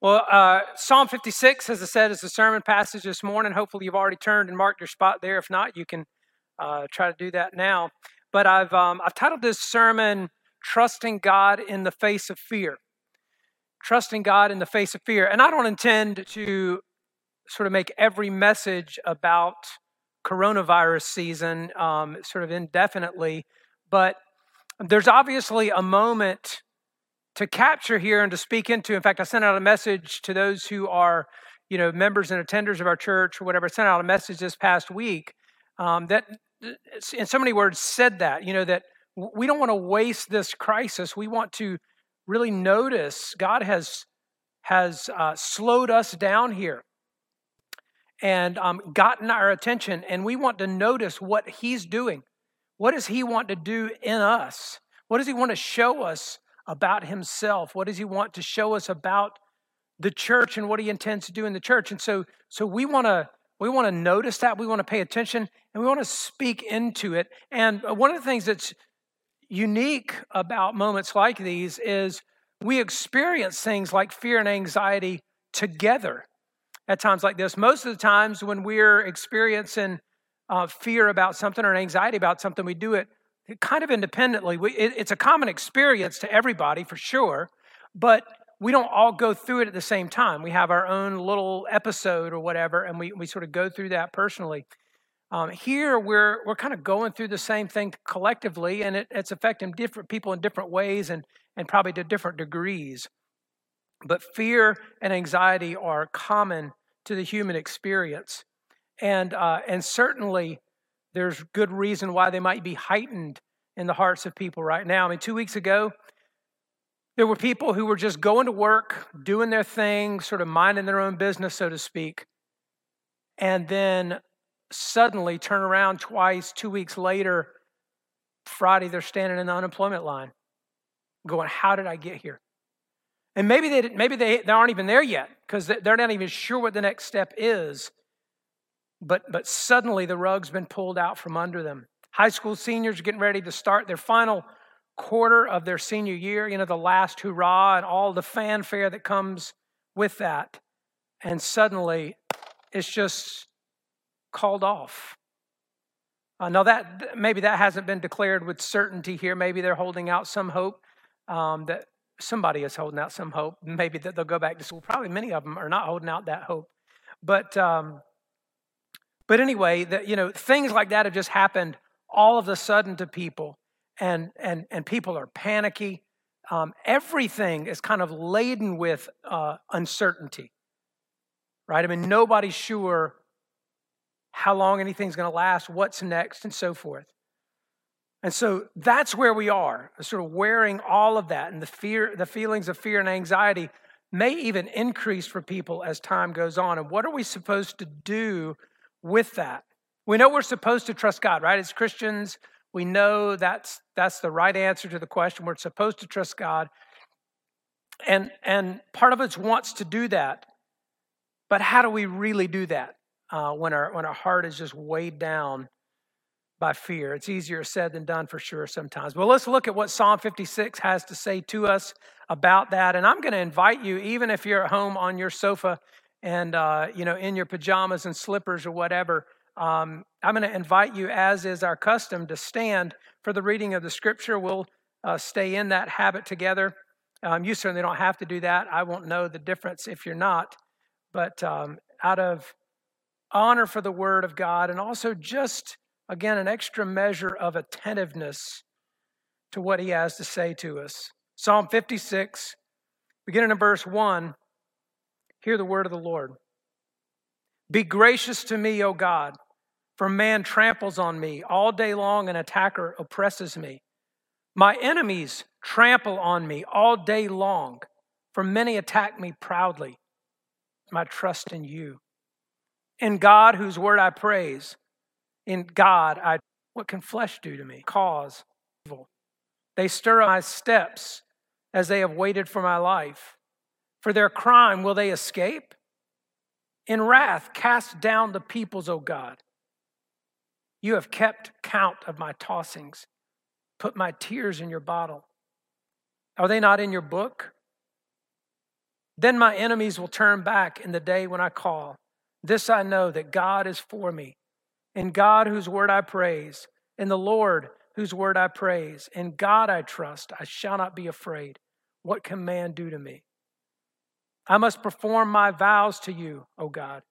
Well, uh, Psalm 56, as I said, is the sermon passage this morning. Hopefully, you've already turned and marked your spot there. If not, you can uh, try to do that now. But I've, um, I've titled this sermon, Trusting God in the Face of Fear. Trusting God in the Face of Fear. And I don't intend to sort of make every message about coronavirus season um, sort of indefinitely, but there's obviously a moment to capture here and to speak into. In fact, I sent out a message to those who are, you know, members and attenders of our church or whatever. I sent out a message this past week um, that, in so many words, said that, you know, that we don't want to waste this crisis. We want to really notice God has has uh, slowed us down here and um, gotten our attention, and we want to notice what He's doing. What does He want to do in us? What does He want to show us about himself? What does he want to show us about the church and what he intends to do in the church? And so, so we want to we want to notice that, we want to pay attention, and we want to speak into it. And one of the things that's unique about moments like these is we experience things like fear and anxiety together at times like this. Most of the times when we're experiencing uh, fear about something or anxiety about something, we do it kind of independently. We, it, it's a common experience to everybody for sure, but we don't all go through it at the same time. We have our own little episode or whatever, and we, we sort of go through that personally. Um, here, we're, we're kind of going through the same thing collectively, and it, it's affecting different people in different ways and, and probably to different degrees. But fear and anxiety are common to the human experience. And, uh, and certainly, there's good reason why they might be heightened in the hearts of people right now. I mean, two weeks ago, there were people who were just going to work, doing their thing, sort of minding their own business, so to speak, and then suddenly turn around twice, two weeks later, Friday, they're standing in the unemployment line going, How did I get here? And maybe they, maybe they, they aren't even there yet because they're not even sure what the next step is but, but suddenly the rug's been pulled out from under them. High school seniors getting ready to start their final quarter of their senior year, you know, the last hurrah and all the fanfare that comes with that. And suddenly it's just called off. Uh, now that maybe that hasn't been declared with certainty here. Maybe they're holding out some hope um, that somebody is holding out some hope. Maybe that they'll go back to school. Probably many of them are not holding out that hope. But um, but anyway, the, you know, things like that have just happened all of a sudden to people, and and and people are panicky. Um, everything is kind of laden with uh, uncertainty, right? I mean, nobody's sure how long anything's going to last, what's next, and so forth. And so that's where we are, sort of wearing all of that, and the fear, the feelings of fear and anxiety may even increase for people as time goes on. And what are we supposed to do with that. We know we're supposed to trust God, right? As Christians, we know that's that's the right answer to the question. We're supposed to trust God. And and part of us wants to do that. But how do we really do that uh, when our when our heart is just weighed down by fear? It's easier said than done for sure sometimes. Well, let's look at what Psalm 56 has to say to us about that. And I'm going to invite you, even if you're at home on your sofa and uh, you know in your pajamas and slippers or whatever um, i'm going to invite you as is our custom to stand for the reading of the scripture. We'll uh, stay in that habit together. Um, you certainly don't have to do that. I won't know the difference if you're not. But um, out of honor for the word of god and also just again an extra measure of attentiveness to what he has to say to us. Psalm 56 beginning in verse 1 Hear the word of the Lord. Be gracious to me, O God, for man tramples on me. All day long, an attacker oppresses me. My enemies trample on me all day long, for many attack me proudly. My trust in you. In God, whose word I praise, in God, I what can flesh do to me? Cause evil. They stir up my steps as they have waited for my life. For their crime will they escape? In wrath, cast down the peoples, O God. You have kept count of my tossings, put my tears in your bottle. Are they not in your book? Then my enemies will turn back in the day when I call. This I know that God is for me. In God, whose word I praise, in the Lord, whose word I praise, in God I trust, I shall not be afraid. What can man do to me? I must perform my vows to you, O God.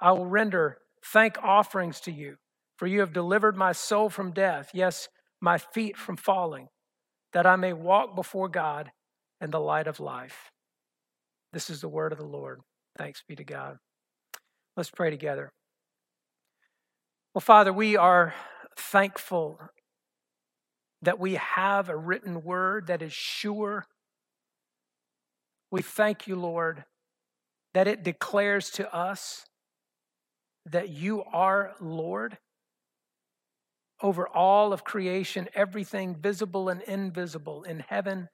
I will render thank offerings to you, for you have delivered my soul from death, yes, my feet from falling, that I may walk before God in the light of life. This is the word of the Lord. Thanks be to God. Let's pray together. Well, Father, we are thankful that we have a written word that is sure. We thank you, Lord, that it declares to us that you are Lord over all of creation, everything visible and invisible in heaven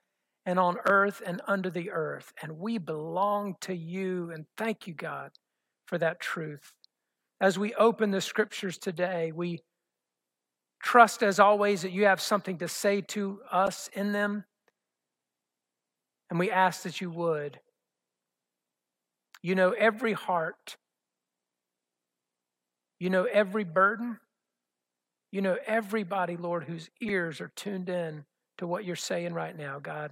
and on earth and under the earth. And we belong to you. And thank you, God, for that truth. As we open the scriptures today, we trust, as always, that you have something to say to us in them. And we ask that you would. You know every heart, you know every burden, you know everybody, Lord, whose ears are tuned in to what you're saying right now, God.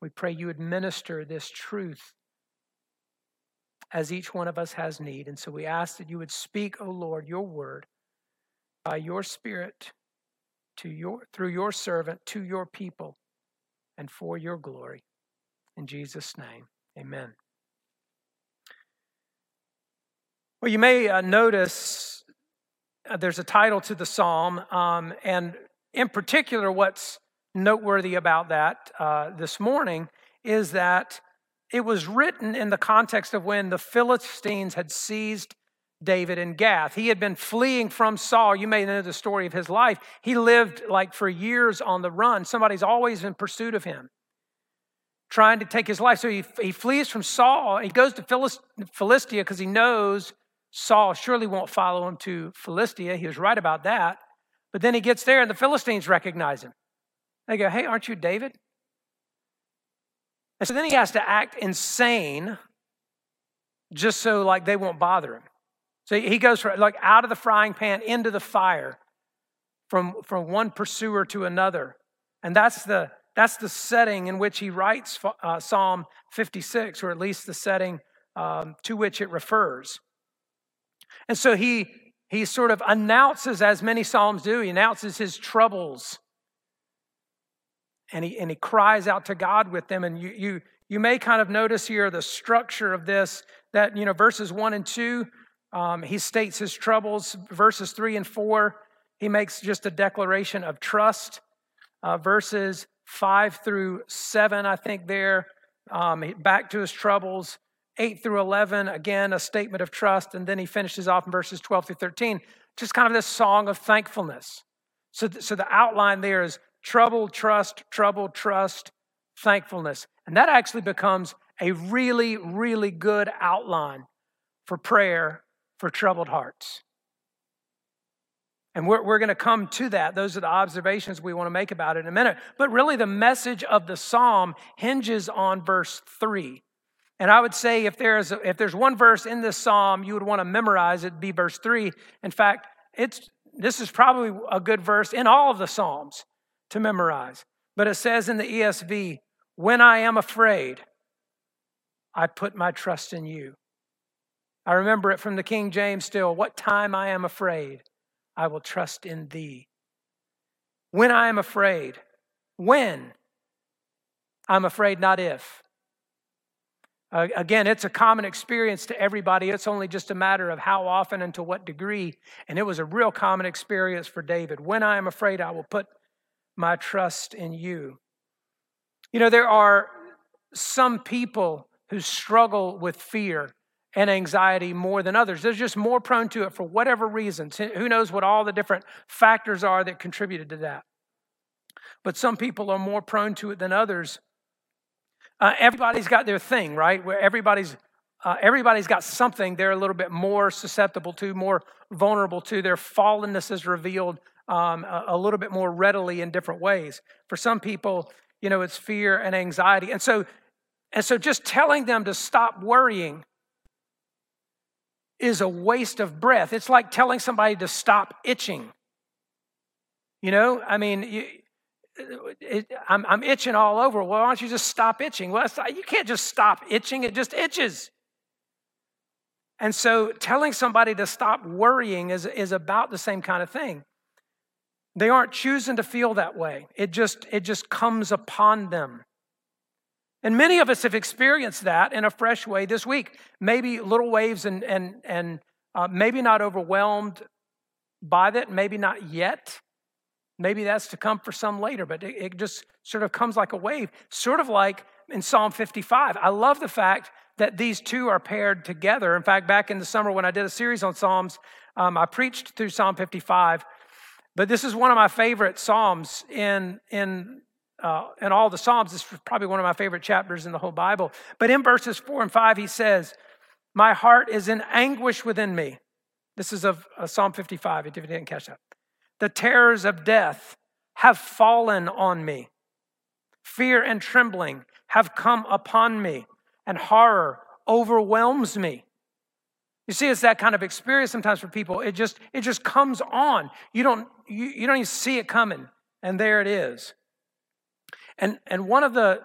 We pray you administer this truth as each one of us has need. And so we ask that you would speak, O oh Lord, your word by your spirit to your through your servant to your people and for your glory. In Jesus' name. Amen. Well, you may uh, notice uh, there's a title to the psalm, um, and in particular, what's noteworthy about that uh, this morning is that it was written in the context of when the Philistines had seized David in Gath. He had been fleeing from Saul. You may know the story of his life. He lived like for years on the run. Somebody's always in pursuit of him, trying to take his life. So he, he flees from Saul. He goes to Philist- Philistia because he knows Saul surely won't follow him to Philistia. He was right about that. But then he gets there and the Philistines recognize him. They go, Hey, aren't you David? And so then he has to act insane just so like they won't bother him. So he goes from, like out of the frying pan into the fire from, from one pursuer to another. And that's the, that's the setting in which he writes uh, Psalm 56, or at least the setting um, to which it refers. And so he, he sort of announces, as many Psalms do, he announces his troubles and he, and he cries out to God with them. And you, you, you may kind of notice here the structure of this that, you know, verses one and two, um, he states his troubles. Verses three and four, he makes just a declaration of trust. Uh, verses five through seven, I think, there, um, back to his troubles. Eight through 11, again, a statement of trust. And then he finishes off in verses 12 through 13, just kind of this song of thankfulness. So, th- so the outline there is trouble, trust, trouble, trust, thankfulness. And that actually becomes a really, really good outline for prayer for troubled hearts. And we're, we're going to come to that. Those are the observations we want to make about it in a minute. But really, the message of the psalm hinges on verse 3. And I would say if there's, if there's one verse in this psalm you would want to memorize, it'd be verse 3. In fact, it's, this is probably a good verse in all of the psalms to memorize. But it says in the ESV, when I am afraid, I put my trust in you. I remember it from the King James still. What time I am afraid, I will trust in thee. When I am afraid, when? I'm afraid, not if. Again, it's a common experience to everybody. It's only just a matter of how often and to what degree. And it was a real common experience for David. When I am afraid, I will put my trust in you. You know, there are some people who struggle with fear and anxiety more than others. They're just more prone to it for whatever reasons. Who knows what all the different factors are that contributed to that? But some people are more prone to it than others. Uh, everybody's got their thing, right? Where everybody's uh, everybody's got something they're a little bit more susceptible to, more vulnerable to. Their fallenness is revealed um, a, a little bit more readily in different ways. For some people, you know, it's fear and anxiety. And so And so just telling them to stop worrying is a waste of breath. It's like telling somebody to stop itching. You know, I mean, you, it, I'm, I'm, itching all over. Well, why don't you just stop itching? Well, you can't just stop itching, it just itches. And so telling somebody to stop worrying is, is about the same kind of thing. They aren't choosing to feel that way. It just, it just comes upon them. And many of us have experienced that in a fresh way this week. Maybe little waves and, and, and uh, maybe not overwhelmed by that, maybe not yet. Maybe that's to come for some later, but it, it just sort of comes like a wave, sort of like in Psalm 55. I love the fact that these two are paired together. In fact, back in the summer when I did a series on Psalms, um, I preached through Psalm 55. But this is one of my favorite Psalms in, in uh, in all the Psalms. This is probably one of my favorite chapters in the whole Bible. But in verses four and five, he says, My heart is in anguish within me. This is of uh, Psalm 55, if you didn't catch that. The terrors of death have fallen on me. Fear and trembling have come upon me, and horror overwhelms me. You see, it's that kind of experience sometimes for people. It just, it just comes on. You don't, you, you don't even see it coming, and there it is. And, and one of the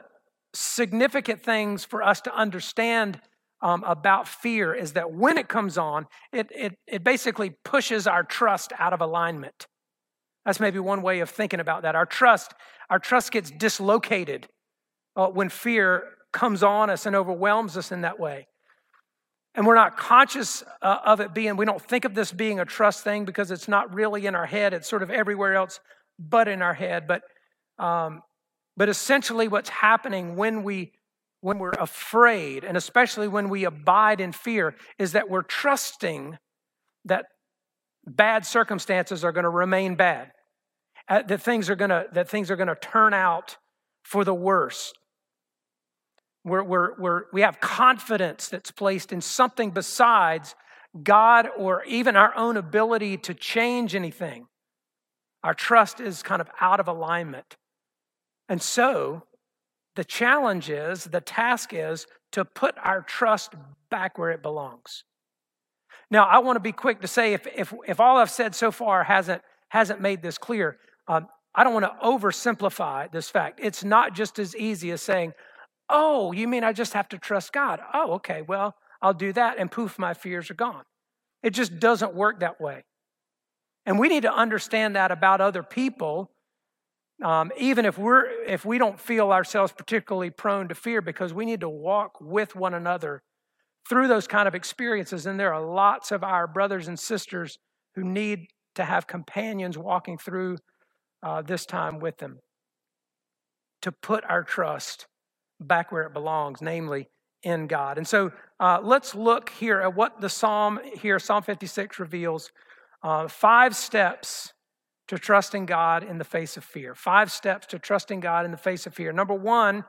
significant things for us to understand um, about fear is that when it comes on, it, it, it basically pushes our trust out of alignment. That's maybe one way of thinking about that. Our trust, our trust gets dislocated uh, when fear comes on us and overwhelms us in that way. And we're not conscious uh, of it being, we don't think of this being a trust thing because it's not really in our head. It's sort of everywhere else but in our head. But um, but essentially, what's happening when we when we're afraid, and especially when we abide in fear, is that we're trusting that bad circumstances are going to remain bad, uh, that things are going to that things are going to turn out for the worse. We're, we're, we're, we have confidence that's placed in something besides God or even our own ability to change anything. Our trust is kind of out of alignment. And so the challenge is, the task is to put our trust back where it belongs. Now, I want to be quick to say if, if, if all I've said so far hasn't, hasn't made this clear, um, I don't want to oversimplify this fact. It's not just as easy as saying, oh, you mean I just have to trust God? Oh, okay, well, I'll do that, and poof, my fears are gone. It just doesn't work that way. And we need to understand that about other people um, even if we're if we don't feel ourselves particularly prone to fear because we need to walk with one another through those kind of experiences and there are lots of our brothers and sisters who need to have companions walking through uh, this time with them to put our trust back where it belongs namely in god. And so uh, let's look here at what the psalm here psalm 56 reveals uh, five steps to trusting God in the face of fear. Five steps to trusting God in the face of fear. Number one,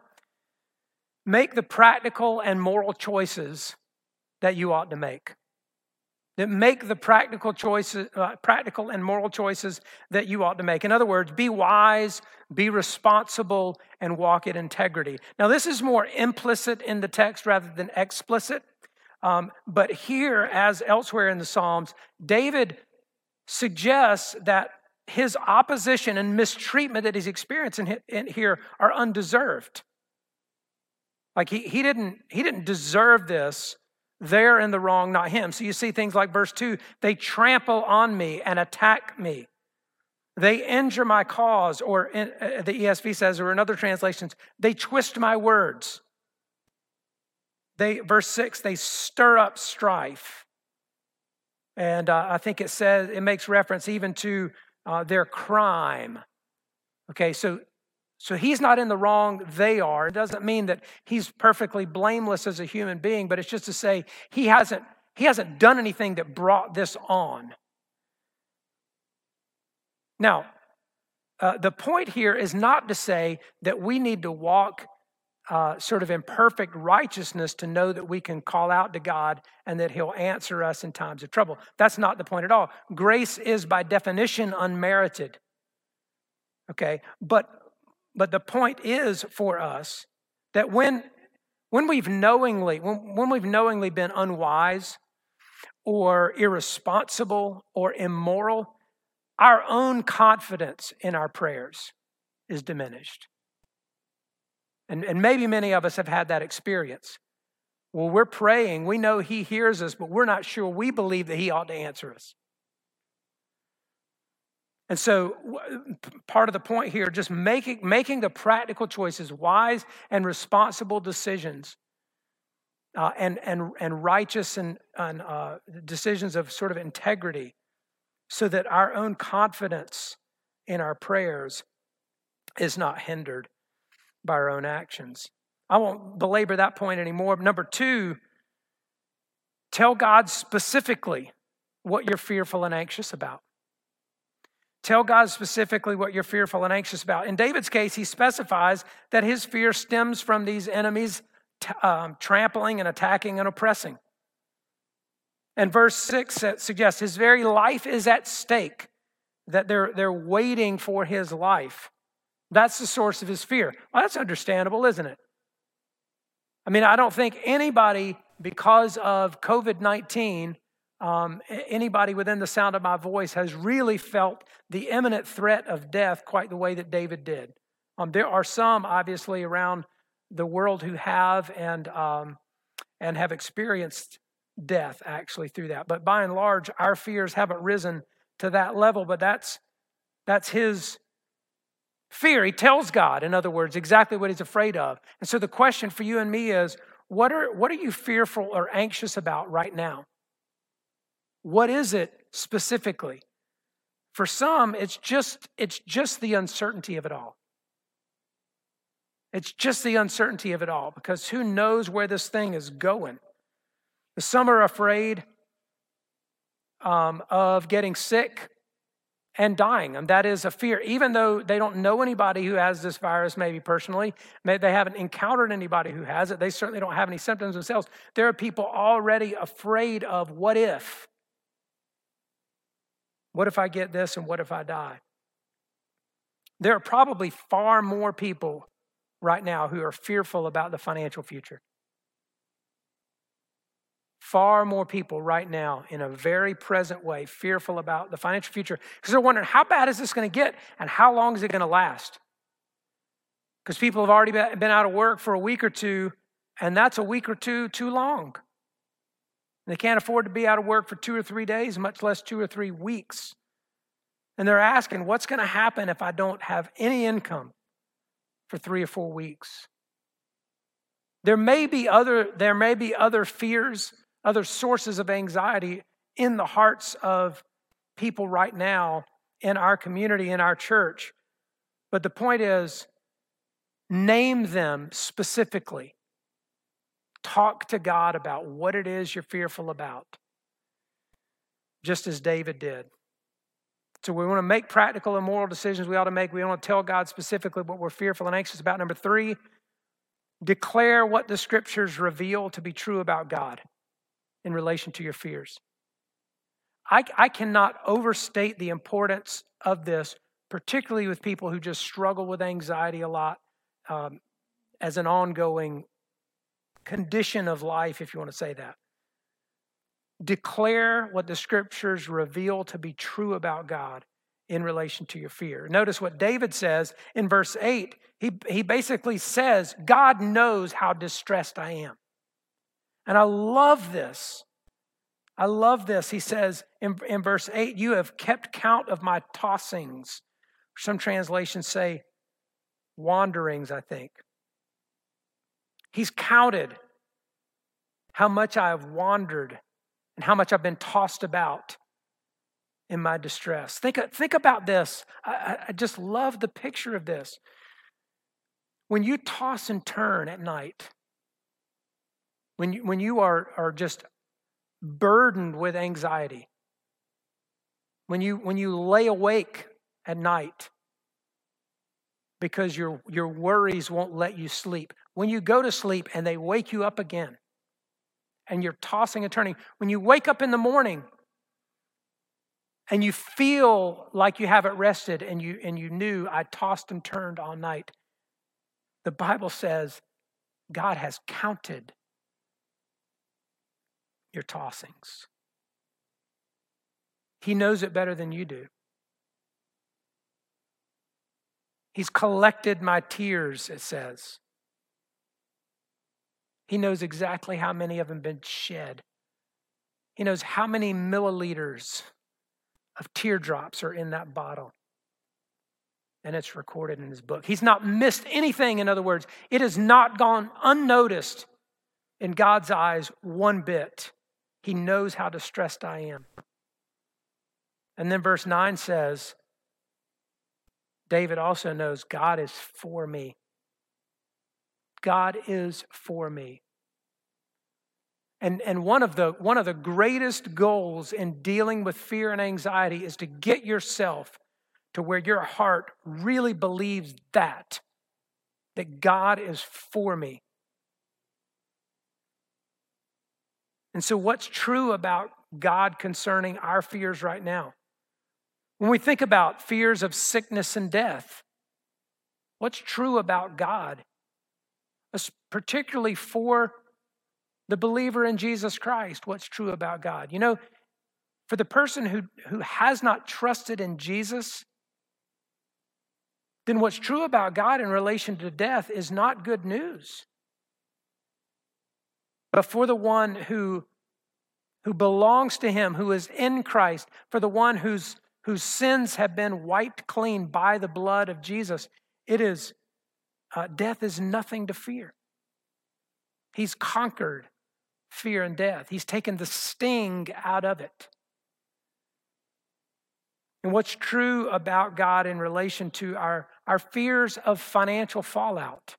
make the practical and moral choices that you ought to make. That make the practical choices, uh, practical and moral choices that you ought to make. In other words, be wise, be responsible, and walk in integrity. Now, this is more implicit in the text rather than explicit. Um, but here, as elsewhere in the Psalms, David suggests that his opposition and mistreatment that he's experiencing here are undeserved. Like he, he, didn't, he didn't deserve this. They're in the wrong, not him. So you see things like verse 2 they trample on me and attack me. They injure my cause, or in, uh, the ESV says, or in other translations, they twist my words. They, verse 6, they stir up strife. And uh, I think it says, it makes reference even to uh, their crime. Okay, so so he's not in the wrong, they are. It doesn't mean that he's perfectly blameless as a human being, but it's just to say he hasn't he hasn't done anything that brought this on. Now, uh, the point here is not to say that we need to walk uh, sort of imperfect righteousness to know that we can call out to God and that He'll answer us in times of trouble. That's not the point at all. Grace is by definition unmerited. Okay, but but the point is for us that when when we've knowingly, when, when we've knowingly been unwise or irresponsible or immoral, our own confidence in our prayers is diminished. And, and maybe many of us have had that experience. Well, we're praying, we know He hears us, but we're not sure we believe that He ought to answer us. And so, part of the point here, just making, making the practical choices, wise and responsible decisions, uh, and, and, and righteous and, and uh, decisions of sort of integrity, so that our own confidence in our prayers is not hindered by our own actions. I won't belabor that point anymore. Number two, tell God specifically what you're fearful and anxious about. Tell God specifically what you're fearful and anxious about. In David's case, he specifies that his fear stems from these enemies t- um, trampling and attacking and oppressing. And verse 6 suggests his very life is at stake, that they're, they're waiting for his life. That's the source of his fear. Well, that's understandable, isn't it? I mean, I don't think anybody, because of COVID 19, um, anybody within the sound of my voice has really felt the imminent threat of death quite the way that David did. Um, there are some, obviously, around the world who have and um, and have experienced death actually through that. But by and large, our fears haven't risen to that level. But that's that's his fear. He tells God, in other words, exactly what he's afraid of. And so the question for you and me is, what are what are you fearful or anxious about right now? What is it specifically? For some, it's just, it's just the uncertainty of it all. It's just the uncertainty of it all because who knows where this thing is going? Some are afraid um, of getting sick and dying. And that is a fear. Even though they don't know anybody who has this virus, maybe personally, maybe they haven't encountered anybody who has it, they certainly don't have any symptoms themselves. There are people already afraid of what if? What if I get this and what if I die? There are probably far more people right now who are fearful about the financial future. Far more people right now, in a very present way, fearful about the financial future because they're wondering how bad is this going to get and how long is it going to last? Because people have already been out of work for a week or two, and that's a week or two too long. They can't afford to be out of work for two or three days, much less two or three weeks. And they're asking, what's going to happen if I don't have any income for three or four weeks? There may be other, there may be other fears, other sources of anxiety in the hearts of people right now in our community, in our church. But the point is, name them specifically. Talk to God about what it is you're fearful about, just as David did. So we want to make practical and moral decisions we ought to make. We want to tell God specifically what we're fearful and anxious about. Number three, declare what the scriptures reveal to be true about God in relation to your fears. I, I cannot overstate the importance of this, particularly with people who just struggle with anxiety a lot um, as an ongoing condition of life, if you want to say that. Declare what the scriptures reveal to be true about God in relation to your fear. Notice what David says in verse 8. He, he basically says, God knows how distressed I am. And I love this. I love this. He says in, in verse 8, You have kept count of my tossings. Some translations say wanderings, I think. He's counted how much I have wandered and how much I've been tossed about in my distress. Think, think about this. I, I just love the picture of this. When you toss and turn at night, when you, when you are, are just burdened with anxiety, when you, when you lay awake at night because your, your worries won't let you sleep, when you go to sleep and they wake you up again and you're tossing and turning, when you wake up in the morning and you feel like you haven't rested and you, and you knew I tossed and turned all night, the Bible says God has counted your tossings. He knows it better than you do. He's collected my tears, it says. He knows exactly how many of them have been shed. He knows how many milliliters of teardrops are in that bottle. And it's recorded in his book. He's not missed anything, in other words. It has not gone unnoticed in God's eyes one bit. He knows how distressed I am. And then verse 9 says, David also knows God is for me. God is for me. And, and one, of the, one of the greatest goals in dealing with fear and anxiety is to get yourself to where your heart really believes that, that God is for me. And so, what's true about God concerning our fears right now? When we think about fears of sickness and death, what's true about God, particularly for the believer in Jesus Christ, what's true about God? You know, for the person who, who has not trusted in Jesus, then what's true about God in relation to death is not good news. But for the one who, who belongs to Him, who is in Christ, for the one whose, whose sins have been wiped clean by the blood of Jesus, it is uh, death is nothing to fear. He's conquered fear and death. He's taken the sting out of it. And what's true about God in relation to our, our fears of financial fallout?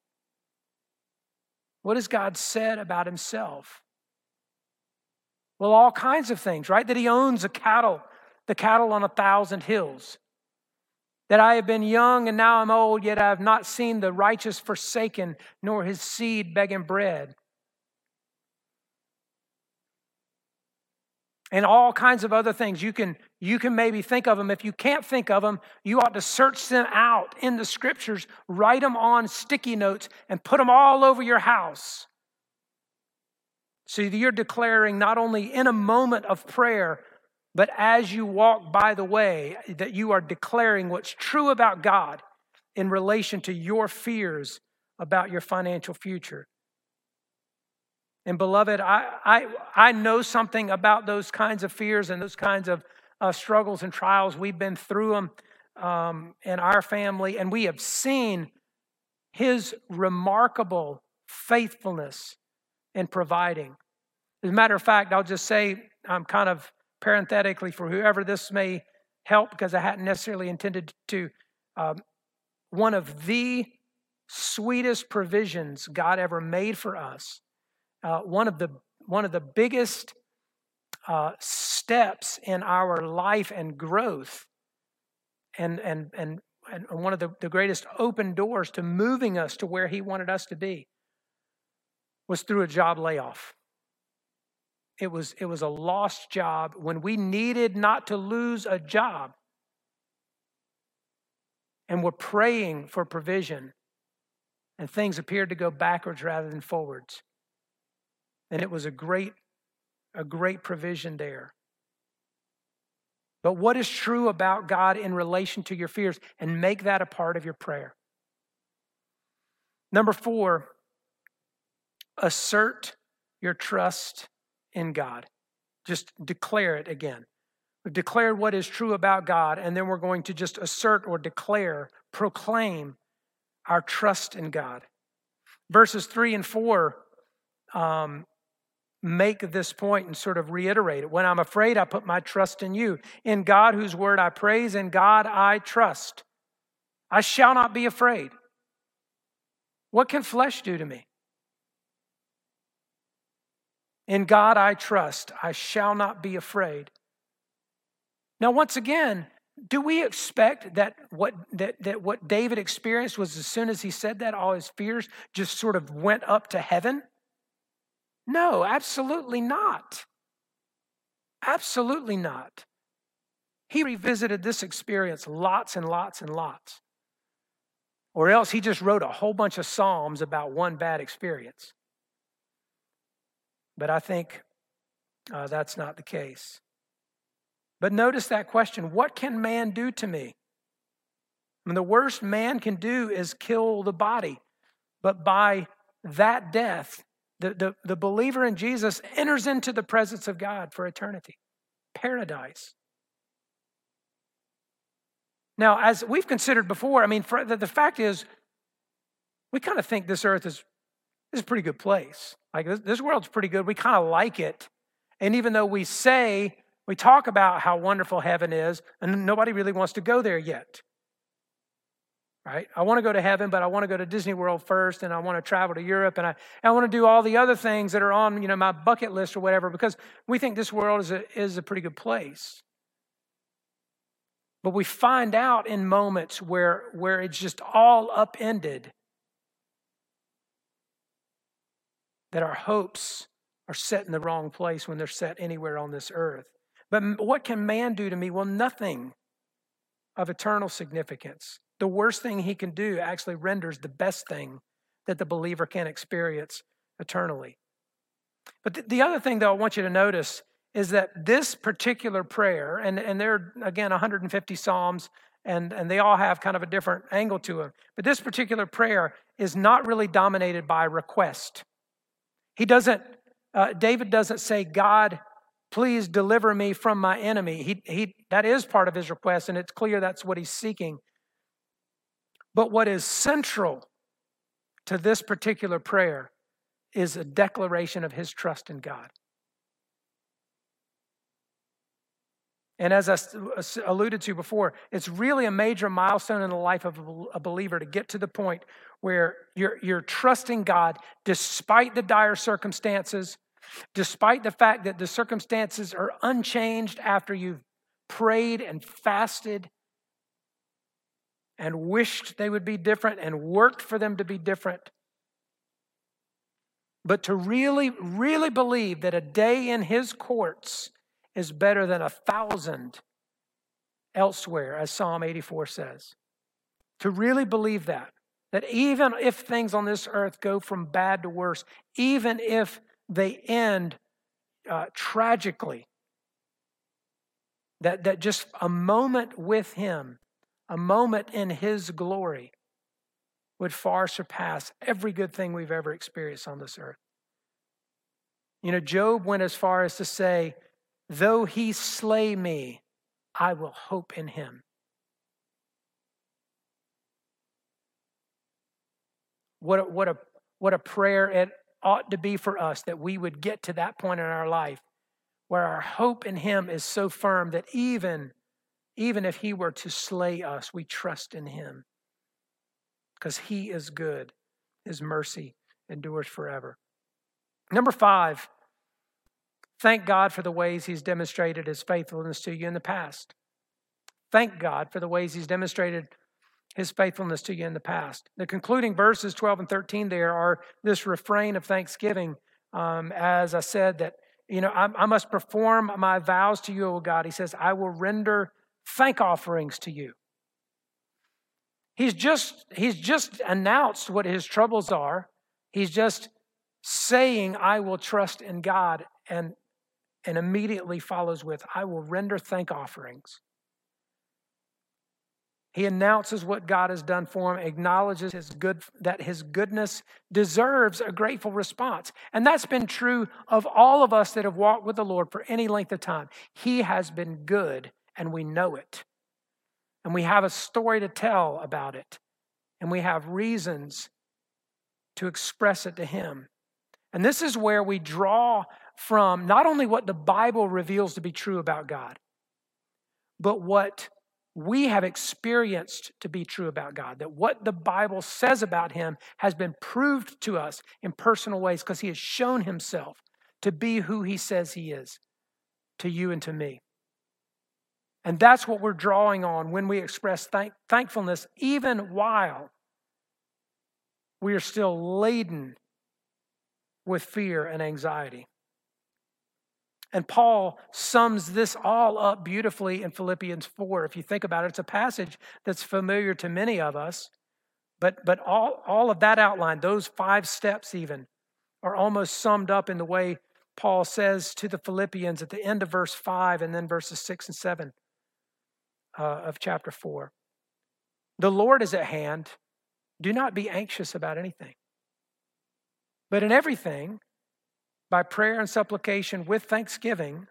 What has God said about himself? Well, all kinds of things, right? That he owns the cattle, the cattle on a thousand hills. That I have been young and now I'm old, yet I have not seen the righteous forsaken, nor his seed begging bread. And all kinds of other things. You can, you can maybe think of them. If you can't think of them, you ought to search them out in the scriptures, write them on sticky notes, and put them all over your house. So you're declaring not only in a moment of prayer, but as you walk by the way, that you are declaring what's true about God in relation to your fears about your financial future. And beloved, I, I, I know something about those kinds of fears and those kinds of uh, struggles and trials. We've been through them um, in our family, and we have seen his remarkable faithfulness in providing. As a matter of fact, I'll just say, I'm kind of parenthetically for whoever this may help because I hadn't necessarily intended to. Um, one of the sweetest provisions God ever made for us uh, one of the one of the biggest uh, steps in our life and growth, and and and and one of the, the greatest open doors to moving us to where He wanted us to be, was through a job layoff. It was it was a lost job when we needed not to lose a job, and we're praying for provision, and things appeared to go backwards rather than forwards. And it was a great, a great provision there. But what is true about God in relation to your fears? And make that a part of your prayer. Number four, assert your trust in God. Just declare it again. We've declared what is true about God, and then we're going to just assert or declare, proclaim our trust in God. Verses three and four um, make this point and sort of reiterate it. When I'm afraid, I put my trust in you. In God, whose word I praise, in God I trust. I shall not be afraid. What can flesh do to me? In God I trust. I shall not be afraid. Now, once again, do we expect that what, that, that what David experienced was as soon as he said that, all his fears just sort of went up to heaven? No, absolutely not. Absolutely not. He revisited this experience lots and lots and lots. Or else he just wrote a whole bunch of Psalms about one bad experience. But I think uh, that's not the case. But notice that question what can man do to me? I mean, the worst man can do is kill the body. But by that death, the, the, the believer in Jesus enters into the presence of God for eternity, paradise. Now, as we've considered before, I mean, the, the fact is, we kind of think this earth is, is a pretty good place. Like, this, this world's pretty good. We kind of like it. And even though we say, we talk about how wonderful heaven is, and nobody really wants to go there yet right? I want to go to heaven, but I want to go to Disney World first, and I want to travel to Europe, and I, I want to do all the other things that are on you know my bucket list or whatever, because we think this world is a, is a pretty good place. But we find out in moments where, where it's just all upended that our hopes are set in the wrong place when they're set anywhere on this earth. But what can man do to me? Well, nothing of eternal significance the worst thing he can do actually renders the best thing that the believer can experience eternally. But the other thing, though, I want you to notice is that this particular prayer, and, and there are, again, 150 Psalms, and, and they all have kind of a different angle to them, but this particular prayer is not really dominated by request. He doesn't, uh, David doesn't say, God, please deliver me from my enemy. He, he, that is part of his request, and it's clear that's what he's seeking. But what is central to this particular prayer is a declaration of his trust in God. And as I alluded to before, it's really a major milestone in the life of a believer to get to the point where you're, you're trusting God despite the dire circumstances, despite the fact that the circumstances are unchanged after you've prayed and fasted and wished they would be different and worked for them to be different. But to really, really believe that a day in his courts is better than a thousand elsewhere, as Psalm 84 says. To really believe that, that even if things on this earth go from bad to worse, even if they end uh, tragically, that, that just a moment with him a moment in His glory would far surpass every good thing we've ever experienced on this earth. You know, Job went as far as to say, Though he slay me, I will hope in him. What a, what, a, what a prayer it ought to be for us that we would get to that point in our life where our hope in him is so firm that even even if he were to slay us, we trust in him because he is good. His mercy endures forever. Number five, thank God for the ways he's demonstrated his faithfulness to you in the past. Thank God for the ways he's demonstrated his faithfulness to you in the past. The concluding verses 12 and 13 there are this refrain of thanksgiving. Um, as I said, that, you know, I, I must perform my vows to you, O God. He says, I will render thank offerings to you. He's just, he's just announced what his troubles are. He's just saying, I will trust in God, and, and immediately follows with, I will render thank offerings. He announces what God has done for him, acknowledges his good, that his goodness deserves a grateful response. And that's been true of all of us that have walked with the Lord for any length of time. He has been good and we know it. And we have a story to tell about it. And we have reasons to express it to Him. And this is where we draw from not only what the Bible reveals to be true about God, but what we have experienced to be true about God. That what the Bible says about Him has been proved to us in personal ways because He has shown Himself to be who He says He is to you and to me. And that's what we're drawing on when we express thank- thankfulness, even while we are still laden with fear and anxiety. And Paul sums this all up beautifully in Philippians 4. If you think about it, it's a passage that's familiar to many of us, But, but all, all of that outline, those five steps even, are almost summed up in the way Paul says to the Philippians at the end of verse 5 and then verses 6 and 7 uh, of chapter 4. The Lord is at hand. Do not be anxious about anything. But in everything, by prayer and supplication with thanksgiving,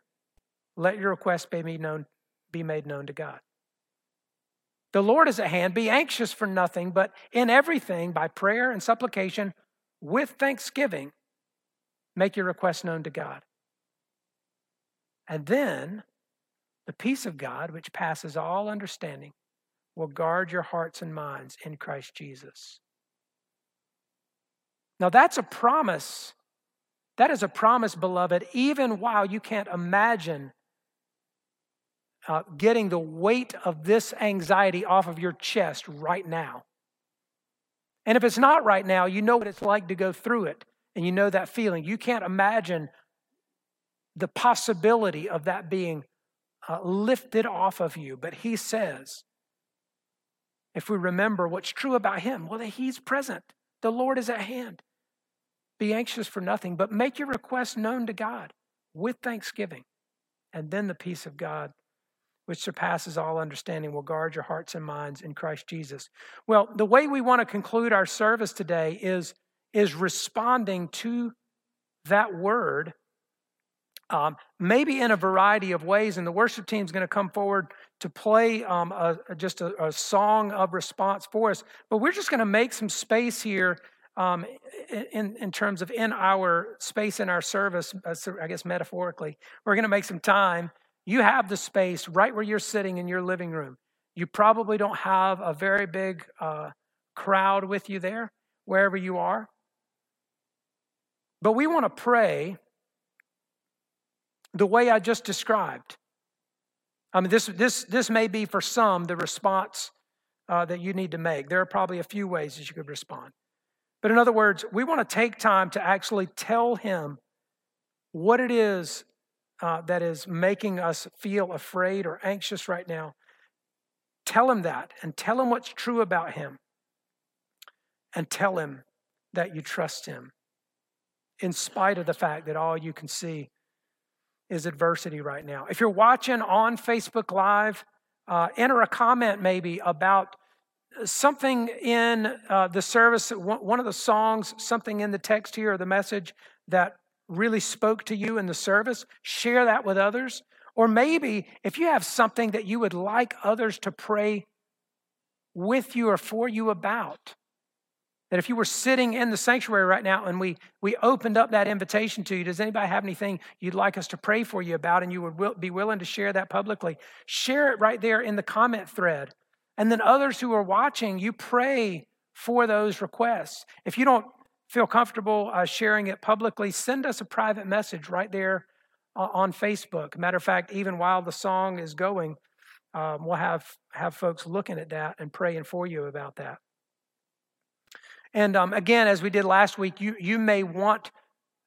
let your requests be made known, be made known to God. The Lord is at hand. Be anxious for nothing, but in everything, by prayer and supplication with thanksgiving, make your requests known to God. And then the peace of God, which passes all understanding, will guard your hearts and minds in Christ Jesus. Now, that's a promise. That is a promise, beloved, even while you can't imagine uh, getting the weight of this anxiety off of your chest right now. And if it's not right now, you know what it's like to go through it, and you know that feeling. You can't imagine the possibility of that being uh, lifted off of you. But he says, if we remember what's true about him, well, that he's present. The Lord is at hand. Be anxious for nothing, but make your requests known to God with thanksgiving. And then the peace of God, which surpasses all understanding, will guard your hearts and minds in Christ Jesus. Well, the way we want to conclude our service today is, is responding to that word, um, maybe in a variety of ways. And the worship team is going to come forward to play um, a, just a, a song of response for us. But we're just going to make some space here um, in, in terms of in our space in our service, uh, I guess metaphorically, we're going to make some time. You have the space right where you're sitting in your living room. You probably don't have a very big uh, crowd with you there, wherever you are. But we want to pray the way I just described. I mean, this, this, this may be for some the response uh, that you need to make. There are probably a few ways that you could respond. But in other words, we want to take time to actually tell him what it is uh, that is making us feel afraid or anxious right now. Tell him that and tell him what's true about him. And tell him that you trust him, in spite of the fact that all you can see is adversity right now. If you're watching on Facebook Live, uh, enter a comment maybe about something in uh, the service, one of the songs, something in the text here or the message that really spoke to you in the service, share that with others. Or maybe if you have something that you would like others to pray with you or for you about, that if you were sitting in the sanctuary right now and we, we opened up that invitation to you, does anybody have anything you'd like us to pray for you about and you would be willing to share that publicly? Share it right there in the comment thread and then others who are watching, you pray for those requests. If you don't feel comfortable uh, sharing it publicly, send us a private message right there uh, on Facebook. Matter of fact, even while the song is going, um, we'll have, have folks looking at that and praying for you about that. And um, again, as we did last week, you, you may want,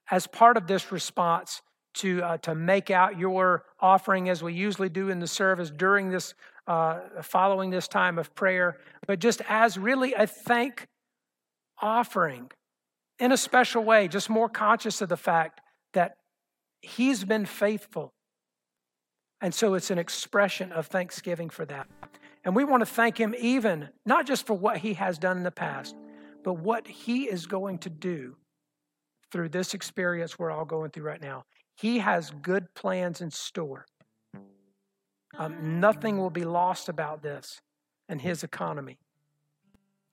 as part of this response, to, uh, to make out your offering as we usually do in the service during this uh, following this time of prayer, but just as really a thank offering in a special way, just more conscious of the fact that He's been faithful. And so it's an expression of thanksgiving for that. And we want to thank Him even, not just for what He has done in the past, but what He is going to do through this experience we're all going through right now. He has good plans in store. Um, nothing will be lost about this and his economy.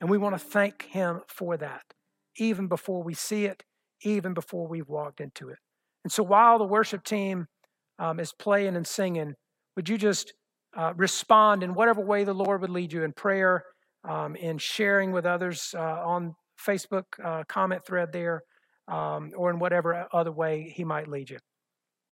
And we want to thank him for that, even before we see it, even before we've walked into it. And so while the worship team um, is playing and singing, would you just uh, respond in whatever way the Lord would lead you in prayer, um, in sharing with others uh, on Facebook uh, comment thread there, um, or in whatever other way he might lead you?